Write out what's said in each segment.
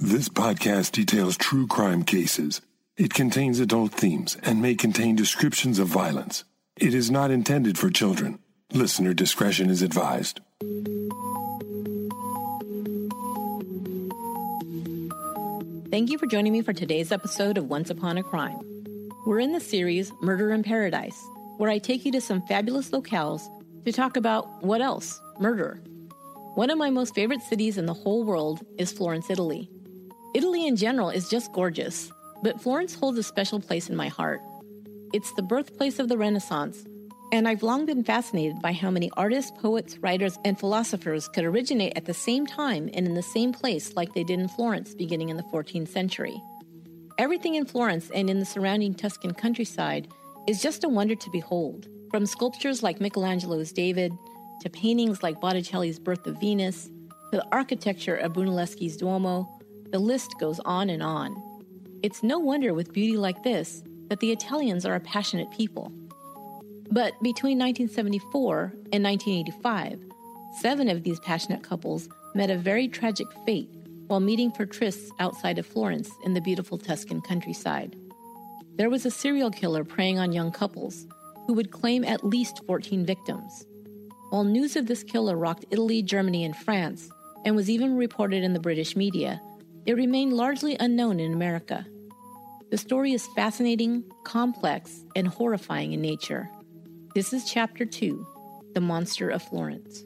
This podcast details true crime cases. It contains adult themes and may contain descriptions of violence. It is not intended for children. Listener discretion is advised. Thank you for joining me for today's episode of Once Upon a Crime. We're in the series Murder in Paradise, where I take you to some fabulous locales to talk about what else? Murder. One of my most favorite cities in the whole world is Florence, Italy. Italy in general is just gorgeous, but Florence holds a special place in my heart. It's the birthplace of the Renaissance, and I've long been fascinated by how many artists, poets, writers, and philosophers could originate at the same time and in the same place like they did in Florence beginning in the 14th century. Everything in Florence and in the surrounding Tuscan countryside is just a wonder to behold, from sculptures like Michelangelo's David, to paintings like Botticelli's Birth of Venus, to the architecture of Brunelleschi's Duomo, the list goes on and on. It's no wonder with beauty like this that the Italians are a passionate people. But between 1974 and 1985, seven of these passionate couples met a very tragic fate while meeting for trysts outside of Florence in the beautiful Tuscan countryside. There was a serial killer preying on young couples who would claim at least 14 victims. While news of this killer rocked Italy, Germany, and France, and was even reported in the British media, it remained largely unknown in America. The story is fascinating, complex, and horrifying in nature. This is Chapter 2 The Monster of Florence.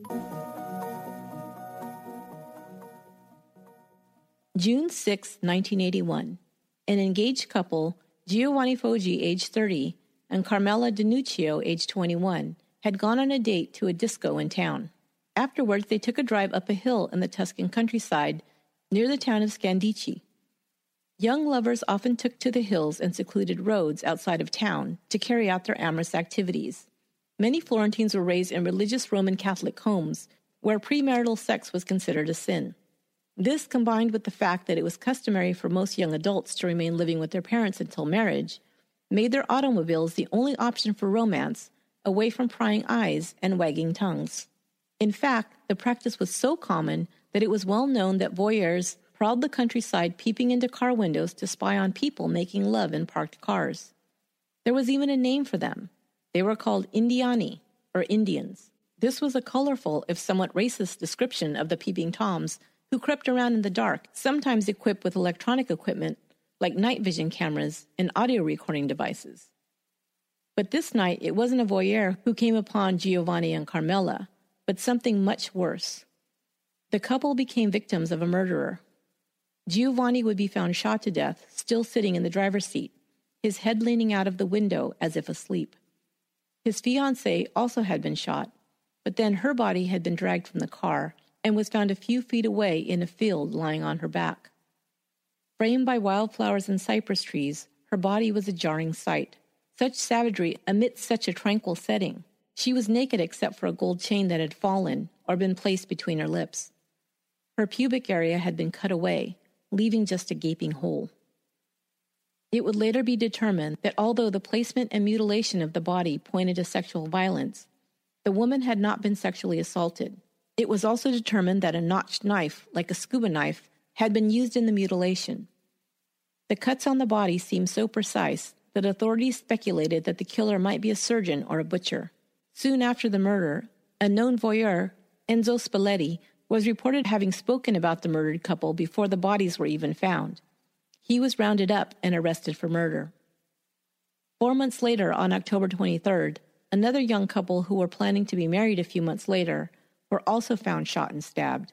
June 6, 1981. An engaged couple, Giovanni Foggi, age 30, and Carmela De Nuccio, age 21, had gone on a date to a disco in town. Afterwards, they took a drive up a hill in the Tuscan countryside near the town of Scandicci. Young lovers often took to the hills and secluded roads outside of town to carry out their amorous activities. Many Florentines were raised in religious Roman Catholic homes where premarital sex was considered a sin. This, combined with the fact that it was customary for most young adults to remain living with their parents until marriage, made their automobiles the only option for romance away from prying eyes and wagging tongues. In fact, the practice was so common that it was well known that voyeurs prowled the countryside peeping into car windows to spy on people making love in parked cars. There was even a name for them. They were called Indiani, or Indians. This was a colorful, if somewhat racist, description of the peeping Toms who crept around in the dark, sometimes equipped with electronic equipment like night vision cameras and audio recording devices. But this night, it wasn't a voyeur who came upon Giovanni and Carmela, but something much worse. The couple became victims of a murderer. Giovanni would be found shot to death, still sitting in the driver's seat, his head leaning out of the window as if asleep. His fiancee also had been shot, but then her body had been dragged from the car and was found a few feet away in a field lying on her back. Framed by wildflowers and cypress trees, her body was a jarring sight. Such savagery amidst such a tranquil setting. She was naked except for a gold chain that had fallen or been placed between her lips. Her pubic area had been cut away, leaving just a gaping hole. It would later be determined that although the placement and mutilation of the body pointed to sexual violence, the woman had not been sexually assaulted. It was also determined that a notched knife, like a scuba knife, had been used in the mutilation. The cuts on the body seemed so precise that authorities speculated that the killer might be a surgeon or a butcher. Soon after the murder, a known voyeur, Enzo Spalletti, was reported having spoken about the murdered couple before the bodies were even found. He was rounded up and arrested for murder. Four months later, on October 23rd, another young couple who were planning to be married a few months later were also found shot and stabbed.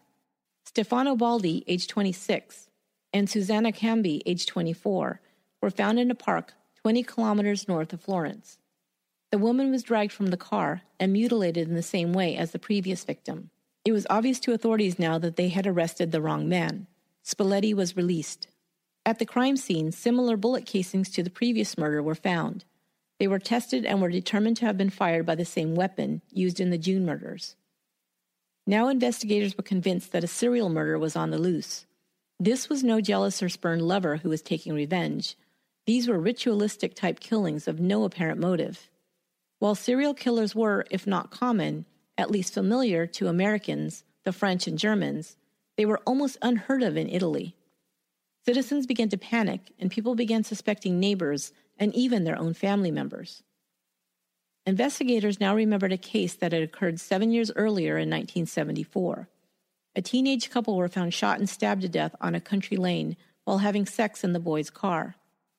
Stefano Baldi, age 26, and Susanna Cambi, age 24, were found in a park 20 kilometers north of Florence. The woman was dragged from the car and mutilated in the same way as the previous victim. It was obvious to authorities now that they had arrested the wrong man. Spalletti was released. At the crime scene, similar bullet casings to the previous murder were found. They were tested and were determined to have been fired by the same weapon used in the June murders. Now investigators were convinced that a serial murder was on the loose. This was no jealous or spurned lover who was taking revenge. These were ritualistic type killings of no apparent motive. While serial killers were, if not common, at least familiar to Americans, the French, and Germans, they were almost unheard of in Italy. Citizens began to panic, and people began suspecting neighbors and even their own family members. Investigators now remembered a case that had occurred seven years earlier in 1974. A teenage couple were found shot and stabbed to death on a country lane while having sex in the boy's car.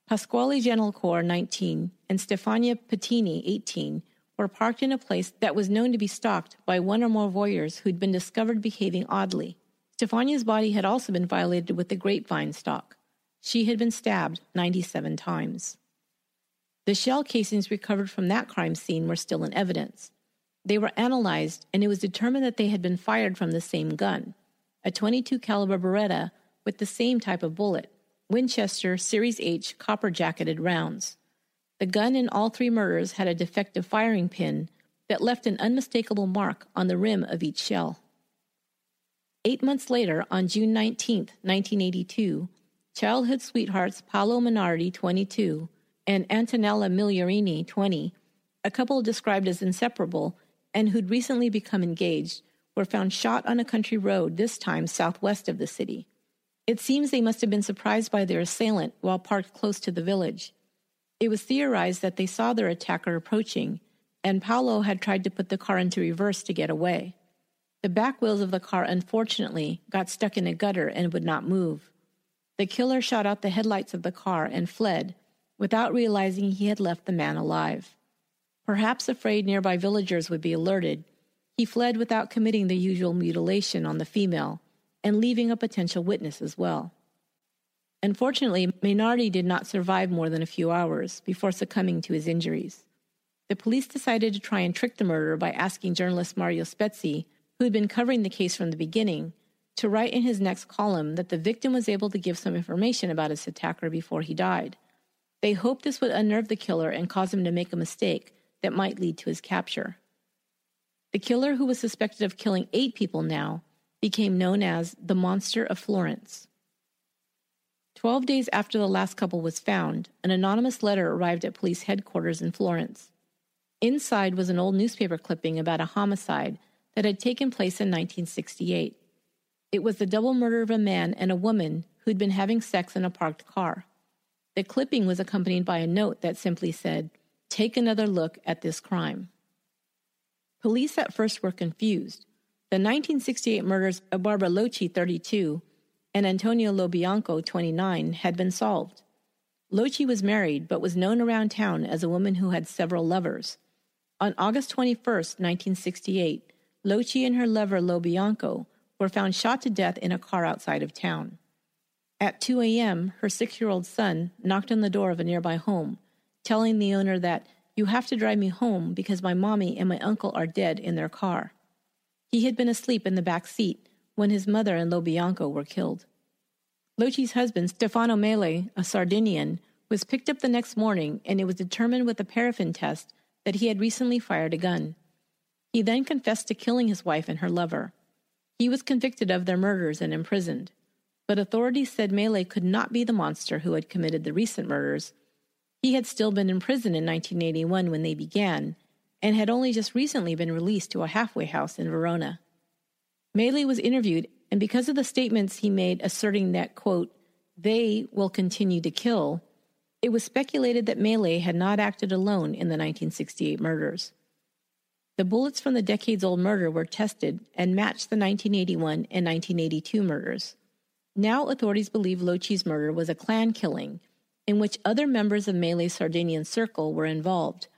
Pasquale Gentilcore, 19, and Stefania Pettini, 18, were parked in a place that was known to be stalked by one or more voyeurs who'd been discovered behaving oddly. Stefania's body had also been violated with the grapevine stalk. She had been stabbed 97 times. The shell casings recovered from that crime scene were still in evidence. They were analyzed and it was determined that they had been fired from the same gun, a 22 caliber Beretta with the same type of bullet, Winchester Series H copper jacketed rounds. The gun in all three murders had a defective firing pin that left an unmistakable mark on the rim of each shell. Eight months later, on June 19, 1982, childhood sweethearts Paolo Mainardi, 22, and Antonella Migliorini, 20, a couple described as inseparable and who'd recently become engaged, were found shot on a country road, this time southwest of the city. It seems they must have been surprised by their assailant while parked close to the village. It was theorized that they saw their attacker approaching, and Paolo had tried to put the car into reverse to get away. The back wheels of the car, unfortunately, got stuck in a gutter and would not move. The killer shot out the headlights of the car and fled, without realizing he had left the man alive. Perhaps afraid nearby villagers would be alerted, he fled without committing the usual mutilation on the female and leaving a potential witness as well. Unfortunately, Mainardi did not survive more than a few hours before succumbing to his injuries. The police decided to try and trick the murderer by asking journalist Mario Spezi, who had been covering the case from the beginning, to write in his next column that the victim was able to give some information about his attacker before he died. They hoped this would unnerve the killer and cause him to make a mistake that might lead to his capture. The killer, who was suspected of killing eight people now, became known as the Monster of Florence. Twelve days after the last couple was found, an anonymous letter arrived at police headquarters in Florence. Inside was an old newspaper clipping about a homicide that had taken place in 1968. It was the double murder of a man and a woman who'd been having sex in a parked car. The clipping was accompanied by a note that simply said, Take another look at this crime. Police at first were confused. The 1968 murders of Barbara Locci, 32, and Antonio Lobianco, 29, had been solved. Locci was married, but was known around town as a woman who had several lovers. On August 21, 1968, Locci and her lover Lobianco were found shot to death in a car outside of town. At 2 a.m., her six year old son knocked on the door of a nearby home, telling the owner that, You have to drive me home because my mommy and my uncle are dead in their car. He had been asleep in the back seat when his mother and Lobianco were killed. Locci's husband, Stefano Mele, a Sardinian, was picked up the next morning and it was determined with a paraffin test that he had recently fired a gun. He then confessed to killing his wife and her lover. He was convicted of their murders and imprisoned but authorities said Mele could not be the monster who had committed the recent murders. He had still been in prison in 1981 when they began, and had only just recently been released to a halfway house in Verona. Mele was interviewed, and because of the statements he made asserting that, quote, they will continue to kill, it was speculated that Mele had not acted alone in the 1968 murders. The bullets from the decades old murder were tested and matched the 1981 and 1982 murders. Now authorities believe Locci's murder was a clan killing in which other members of Mele's Sardinian circle were involved.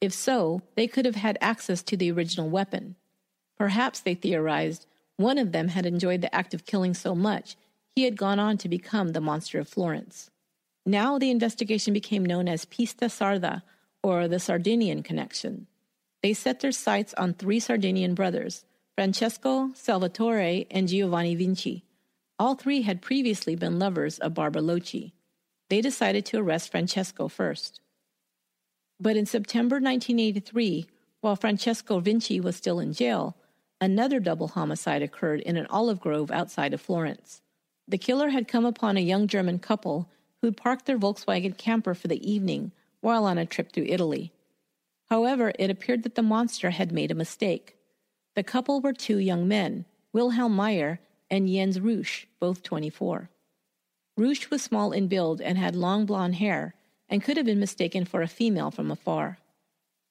If so, they could have had access to the original weapon. Perhaps, they theorized, one of them had enjoyed the act of killing so much he had gone on to become the monster of Florence. Now the investigation became known as Pista Sarda, or the Sardinian Connection. They set their sights on three Sardinian brothers, Francesco, Salvatore, and Giovanni Vinci. All three had previously been lovers of Barbara Locci. They decided to arrest Francesco first. But in September 1983, while Francesco Vinci was still in jail, another double homicide occurred in an olive grove outside of Florence. The killer had come upon a young German couple who'd parked their Volkswagen camper for the evening while on a trip through Italy. However, it appeared that the monster had made a mistake. The couple were two young men, Wilhelm Meyer and Jens Rusch, both 24. Rusch was small in build and had long blonde hair and could have been mistaken for a female from afar.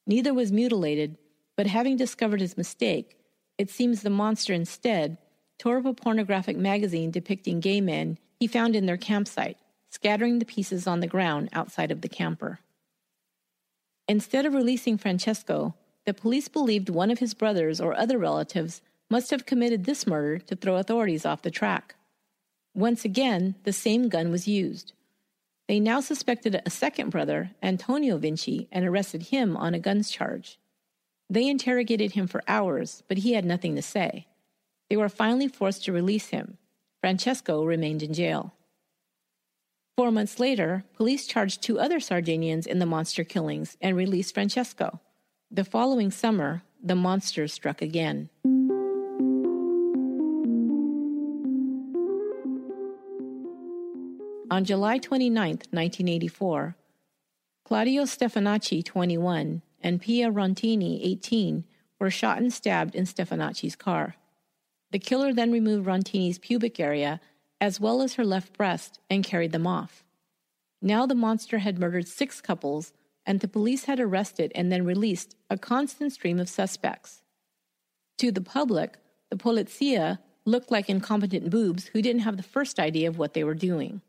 Neither was mutilated, but having discovered his mistake, it seems the monster instead tore up a pornographic magazine depicting gay men he found in their campsite, scattering the pieces on the ground outside of the camper. Instead of releasing Francesco, the police believed one of his brothers or other relatives must have committed this murder to throw authorities off the track. Once again, the same gun was used. They now suspected a second brother, Antonio Vinci, and arrested him on a guns charge. They interrogated him for hours, but he had nothing to say. They were finally forced to release him. Francesco remained in jail. Four months later, police charged two other Sardinians in the monster killings and released Francesco. The following summer, the monster struck again. On July 29, 1984, Claudio Stefanacci, 21, and Pia Rontini, 18, were shot and stabbed in Stefanacci's car. The killer then removed Rontini's pubic area as well as her left breast and carried them off. Now the monster had murdered six couples, and the police had arrested and then released a constant stream of suspects. To the public, the polizia looked like incompetent boobs who didn't have the first idea of what they were doing.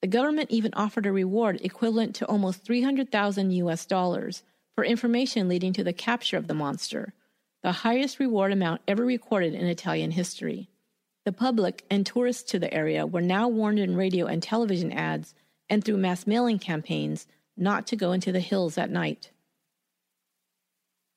The government even offered a reward equivalent to almost 300,000 US dollars for information leading to the capture of the monster, the highest reward amount ever recorded in Italian history. The public and tourists to the area were now warned in radio and television ads and through mass mailing campaigns not to go into the hills at night.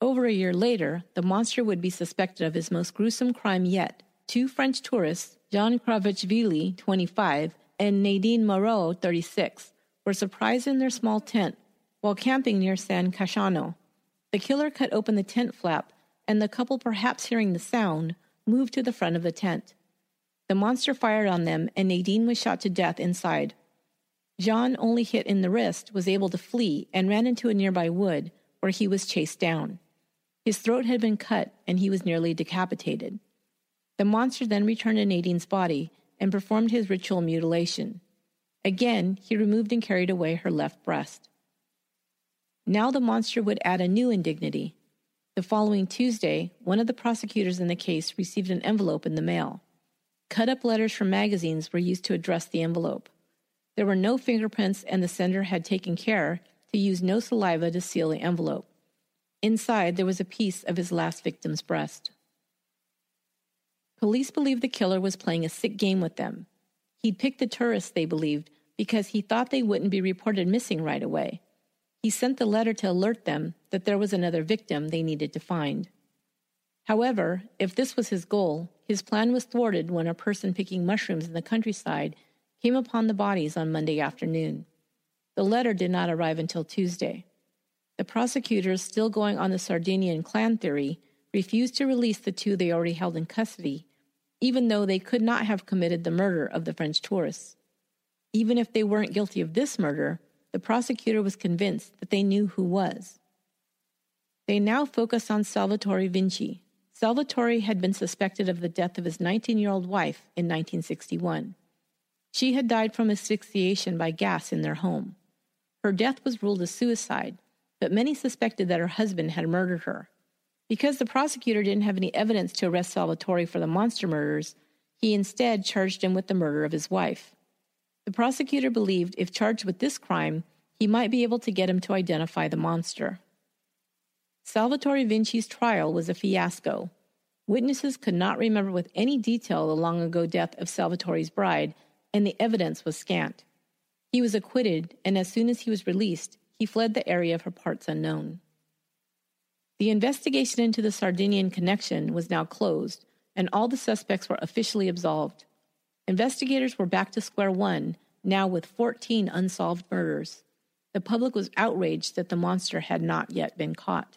Over a year later, the monster would be suspected of his most gruesome crime yet. Two French tourists, Jean Kraveichvili, 25, and Nadine Moreau, 36, were surprised in their small tent while camping near San Casciano. The killer cut open the tent flap, and the couple, perhaps hearing the sound, moved to the front of the tent. The monster fired on them, and Nadine was shot to death inside. John, only hit in the wrist, was able to flee and ran into a nearby wood, where he was chased down. His throat had been cut, and he was nearly decapitated. The monster then returned to Nadine's body and performed his ritual mutilation. Again, he removed and carried away her left breast. Now the monster would add a new indignity. The following Tuesday, one of the prosecutors in the case received an envelope in the mail. Cut up letters from magazines were used to address the envelope. There were no fingerprints, and the sender had taken care to use no saliva to seal the envelope. Inside, there was a piece of his last victim's breast. Police believed the killer was playing a sick game with them. He'd picked the tourists, they believed, because he thought they wouldn't be reported missing right away. He sent the letter to alert them that there was another victim they needed to find. However, if this was his goal, his plan was thwarted when a person picking mushrooms in the countryside came upon the bodies on Monday afternoon. The letter did not arrive until Tuesday. The prosecutors, still going on the Sardinian clan theory, refused to release the two they already held in custody even though they could not have committed the murder of the French tourists. Even if they weren't guilty of this murder, the prosecutor was convinced that they knew who was. They now focus on Salvatore Vinci. Salvatore had been suspected of the death of his 19 year old wife in 1961. She had died from asphyxiation by gas in their home. Her death was ruled a suicide, but many suspected that her husband had murdered her. Because the prosecutor didn't have any evidence to arrest Salvatore for the monster murders, he instead charged him with the murder of his wife. The prosecutor believed if charged with this crime, he might be able to get him to identify the monster. Salvatore Vinci's trial was a fiasco. Witnesses could not remember with any detail the long ago death of Salvatore's bride, and the evidence was scant. He was acquitted, and as soon as he was released, he fled the area for parts unknown. The investigation into the Sardinian connection was now closed, and all the suspects were officially absolved. Investigators were back to square one, now with 14 unsolved murders. The public was outraged that the monster had not yet been caught.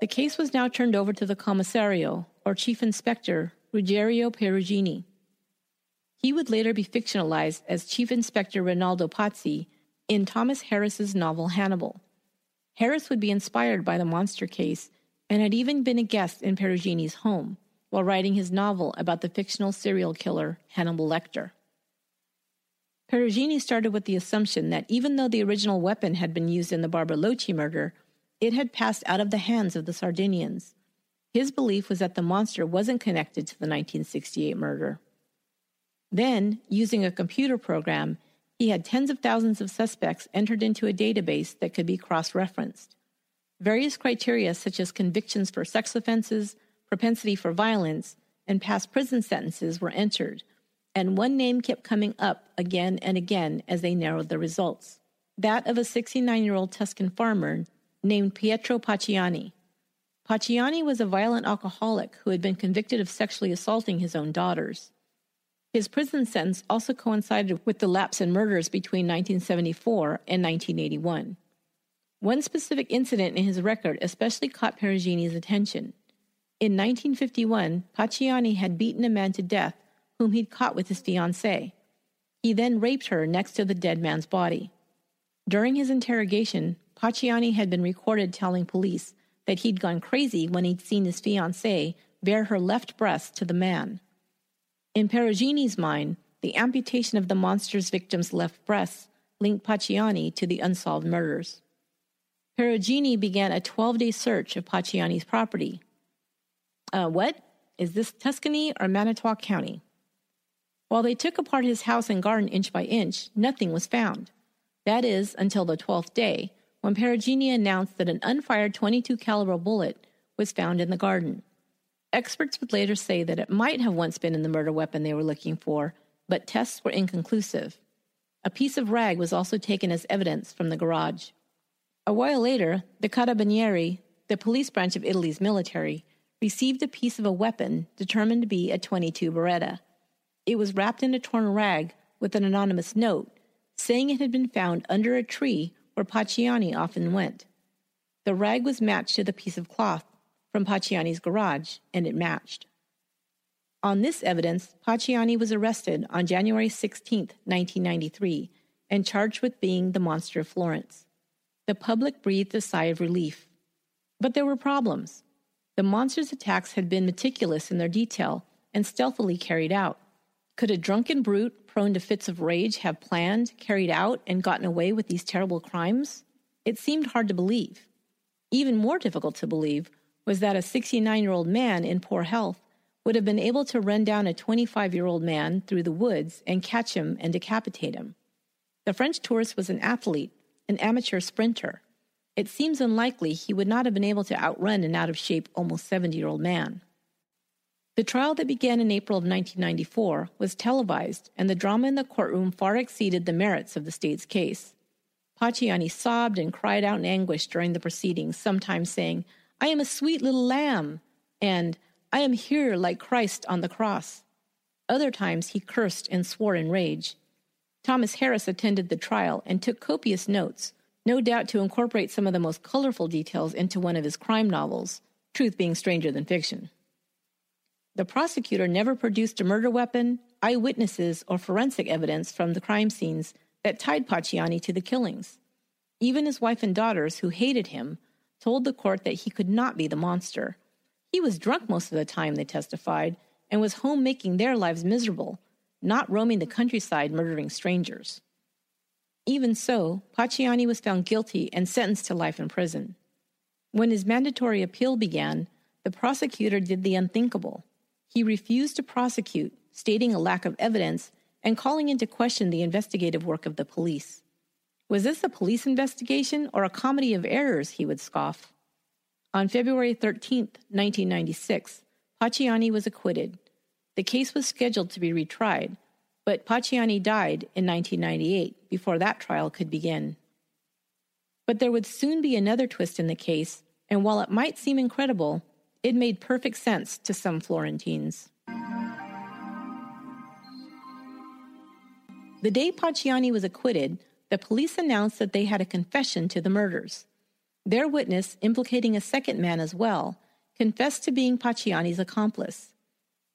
The case was now turned over to the commissario, or chief inspector, Ruggero Perugini. He would later be fictionalized as Chief Inspector Rinaldo Pazzi in Thomas Harris's novel Hannibal. Harris would be inspired by the monster case and had even been a guest in Perugini's home while writing his novel about the fictional serial killer Hannibal Lecter. Perugini started with the assumption that even though the original weapon had been used in the Barbara Locci murder, it had passed out of the hands of the Sardinians. His belief was that the monster wasn't connected to the 1968 murder. Then, using a computer program, he had tens of thousands of suspects entered into a database that could be cross referenced. Various criteria, such as convictions for sex offenses, propensity for violence, and past prison sentences, were entered and one name kept coming up again and again as they narrowed the results that of a 69 year old Tuscan farmer named Pietro Pacciani. Pacciani was a violent alcoholic who had been convicted of sexually assaulting his own daughters. His prison sentence also coincided with the lapse in murders between 1974 and 1981. One specific incident in his record especially caught Perugini's attention. In 1951, Pacciani had beaten a man to death whom he'd caught with his fiancée. He then raped her next to the dead man's body. During his interrogation, Pacciani had been recorded telling police that he'd gone crazy when he'd seen his fiancée bare her left breast to the man. In Perugini's mind, the amputation of the monster's victim's left breast linked Pacciani to the unsolved murders. Perugini began a 12 day search of Pacciani's property. Uh, what? Is this Tuscany or Manitowoc County? While they took apart his house and garden inch by inch, nothing was found. That is, until the twelfth day, when Perugini announced that an unfired 22 caliber bullet was found in the garden. Experts would later say that it might have once been in the murder weapon they were looking for, but tests were inconclusive. A piece of rag was also taken as evidence from the garage. A while later, the Carabinieri, the police branch of Italy's military, received a piece of a weapon determined to be a 22 Beretta. It was wrapped in a torn rag with an anonymous note saying it had been found under a tree where Pacciani often went. The rag was matched to the piece of cloth from Pacciani's garage, and it matched. On this evidence, Pacciani was arrested on January 16, 1993, and charged with being the monster of Florence. The public breathed a sigh of relief. But there were problems. The monster's attacks had been meticulous in their detail and stealthily carried out. Could a drunken brute prone to fits of rage have planned, carried out, and gotten away with these terrible crimes? It seemed hard to believe. Even more difficult to believe was that a 69 year old man in poor health would have been able to run down a 25 year old man through the woods and catch him and decapitate him. The French tourist was an athlete, an amateur sprinter. It seems unlikely he would not have been able to outrun an out of shape, almost 70 year old man. The trial that began in April of 1994 was televised, and the drama in the courtroom far exceeded the merits of the state's case. Pacciani sobbed and cried out in anguish during the proceedings, sometimes saying, I am a sweet little lamb, and I am here like Christ on the cross. Other times he cursed and swore in rage. Thomas Harris attended the trial and took copious notes, no doubt to incorporate some of the most colorful details into one of his crime novels, truth being stranger than fiction. The prosecutor never produced a murder weapon, eyewitnesses, or forensic evidence from the crime scenes that tied Pacciani to the killings. Even his wife and daughters, who hated him, told the court that he could not be the monster. He was drunk most of the time, they testified, and was home making their lives miserable, not roaming the countryside murdering strangers. Even so, Pacciani was found guilty and sentenced to life in prison. When his mandatory appeal began, the prosecutor did the unthinkable. He refused to prosecute, stating a lack of evidence and calling into question the investigative work of the police. Was this a police investigation or a comedy of errors? He would scoff. On February 13, 1996, Pacciani was acquitted. The case was scheduled to be retried, but Pacciani died in 1998 before that trial could begin. But there would soon be another twist in the case, and while it might seem incredible, it made perfect sense to some Florentines. The day Pacciani was acquitted, the police announced that they had a confession to the murders. Their witness, implicating a second man as well, confessed to being Pacciani's accomplice.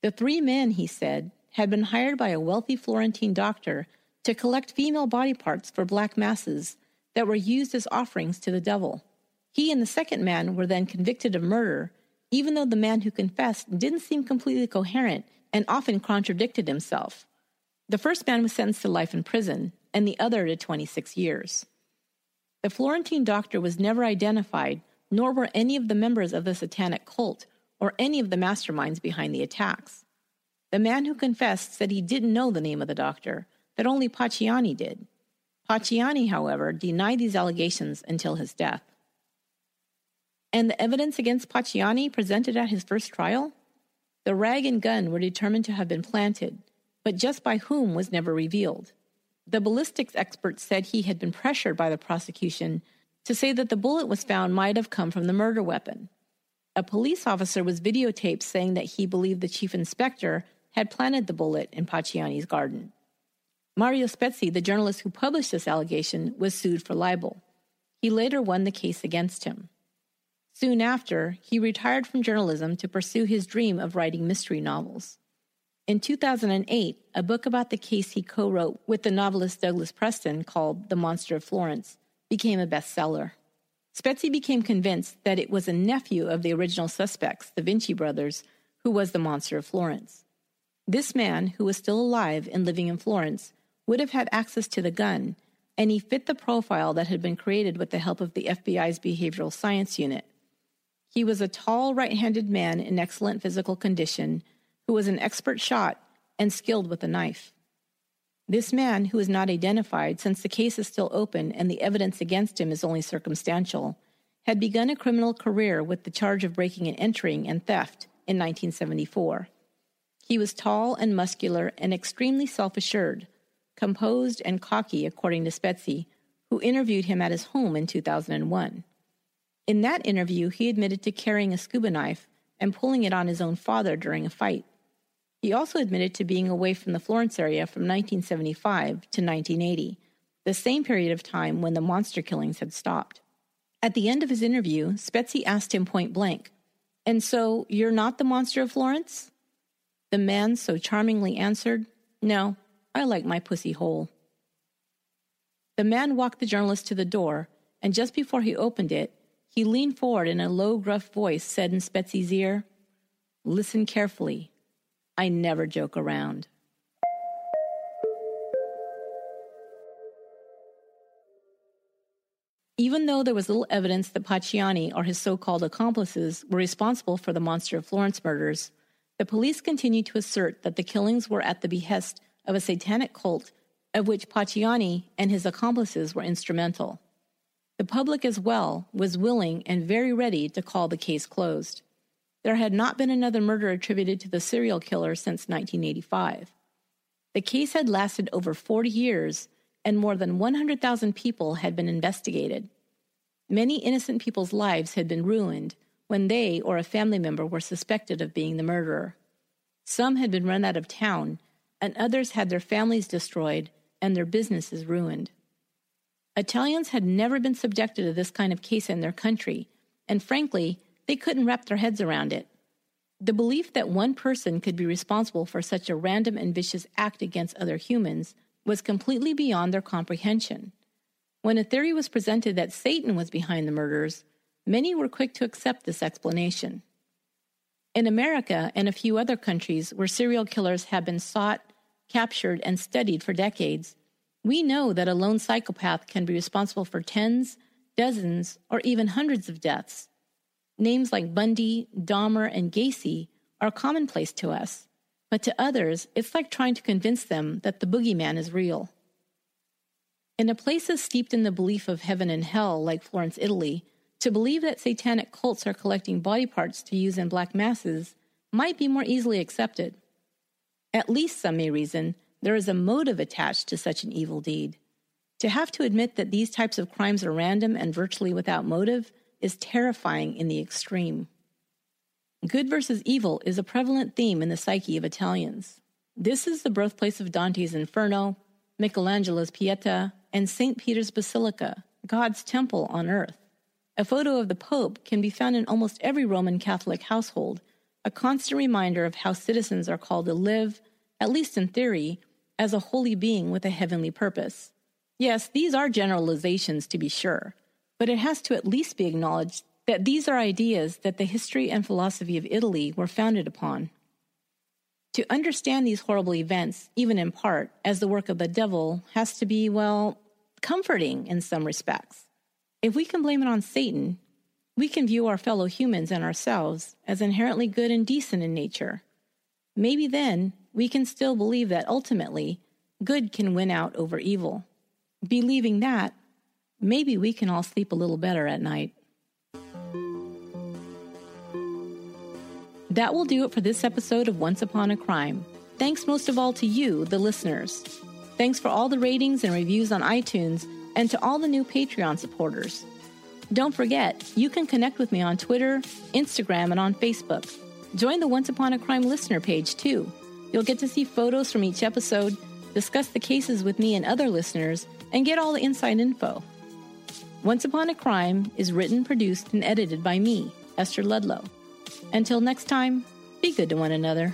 The three men, he said, had been hired by a wealthy Florentine doctor to collect female body parts for black masses that were used as offerings to the devil. He and the second man were then convicted of murder, even though the man who confessed didn't seem completely coherent and often contradicted himself. The first man was sentenced to life in prison, and the other to 26 years. The Florentine doctor was never identified, nor were any of the members of the satanic cult or any of the masterminds behind the attacks. The man who confessed said he didn't know the name of the doctor, that only Pacciani did. Pacciani, however, denied these allegations until his death. And the evidence against Pacciani presented at his first trial? The rag and gun were determined to have been planted, but just by whom was never revealed. The ballistics expert said he had been pressured by the prosecution to say that the bullet was found might have come from the murder weapon. A police officer was videotaped saying that he believed the chief inspector had planted the bullet in Pacciani's garden. Mario Spezi, the journalist who published this allegation, was sued for libel. He later won the case against him. Soon after, he retired from journalism to pursue his dream of writing mystery novels. In 2008, a book about the case he co wrote with the novelist Douglas Preston called The Monster of Florence became a bestseller. Spezi became convinced that it was a nephew of the original suspects, the Vinci brothers, who was the monster of Florence. This man, who was still alive and living in Florence, would have had access to the gun, and he fit the profile that had been created with the help of the FBI's behavioral science unit. He was a tall, right handed man in excellent physical condition who was an expert shot and skilled with a knife. This man, who is not identified since the case is still open and the evidence against him is only circumstantial, had begun a criminal career with the charge of breaking and entering and theft in 1974. He was tall and muscular and extremely self assured, composed and cocky, according to Spezi, who interviewed him at his home in 2001. In that interview, he admitted to carrying a scuba knife and pulling it on his own father during a fight. He also admitted to being away from the Florence area from 1975 to 1980, the same period of time when the monster killings had stopped. At the end of his interview, Spezi asked him point blank, And so you're not the monster of Florence? The man so charmingly answered, No, I like my pussy whole. The man walked the journalist to the door, and just before he opened it, he leaned forward and in a low, gruff voice, said in Spezi's ear, Listen carefully. I never joke around. Even though there was little evidence that Pacciani or his so called accomplices were responsible for the Monster of Florence murders, the police continued to assert that the killings were at the behest of a satanic cult of which Pacciani and his accomplices were instrumental. The public as well was willing and very ready to call the case closed. There had not been another murder attributed to the serial killer since 1985. The case had lasted over 40 years, and more than 100,000 people had been investigated. Many innocent people's lives had been ruined when they or a family member were suspected of being the murderer. Some had been run out of town and others had their families destroyed and their businesses ruined. Italians had never been subjected to this kind of case in their country, and frankly, they couldn't wrap their heads around it. The belief that one person could be responsible for such a random and vicious act against other humans was completely beyond their comprehension. When a theory was presented that Satan was behind the murders, many were quick to accept this explanation. In America and a few other countries where serial killers have been sought captured, and studied for decades, we know that a lone psychopath can be responsible for tens, dozens, or even hundreds of deaths. Names like Bundy, Dahmer, and Gacy are commonplace to us, but to others, it's like trying to convince them that the boogeyman is real. In a place as steeped in the belief of heaven and hell, like Florence, Italy, to believe that satanic cults are collecting body parts to use in black masses might be more easily accepted. At least some may reason there is a motive attached to such an evil deed. To have to admit that these types of crimes are random and virtually without motive is terrifying in the extreme. Good versus evil is a prevalent theme in the psyche of Italians. This is the birthplace of Dante's Inferno, Michelangelo's Pieta, and St. Peter's Basilica, God's temple on earth. A photo of the Pope can be found in almost every Roman Catholic household, a constant reminder of how citizens are called to live, at least in theory, as a holy being with a heavenly purpose. Yes, these are generalizations to be sure, but it has to at least be acknowledged that these are ideas that the history and philosophy of Italy were founded upon. To understand these horrible events, even in part, as the work of the devil, has to be, well, comforting in some respects. If we can blame it on Satan, we can view our fellow humans and ourselves as inherently good and decent in nature. Maybe then we can still believe that ultimately good can win out over evil. Believing that, maybe we can all sleep a little better at night. That will do it for this episode of Once Upon a Crime. Thanks most of all to you, the listeners. Thanks for all the ratings and reviews on iTunes, and to all the new Patreon supporters. Don't forget, you can connect with me on Twitter, Instagram, and on Facebook. Join the Once Upon a Crime listener page too. You'll get to see photos from each episode, discuss the cases with me and other listeners, and get all the inside info. Once Upon a Crime is written, produced, and edited by me, Esther Ludlow. Until next time, be good to one another.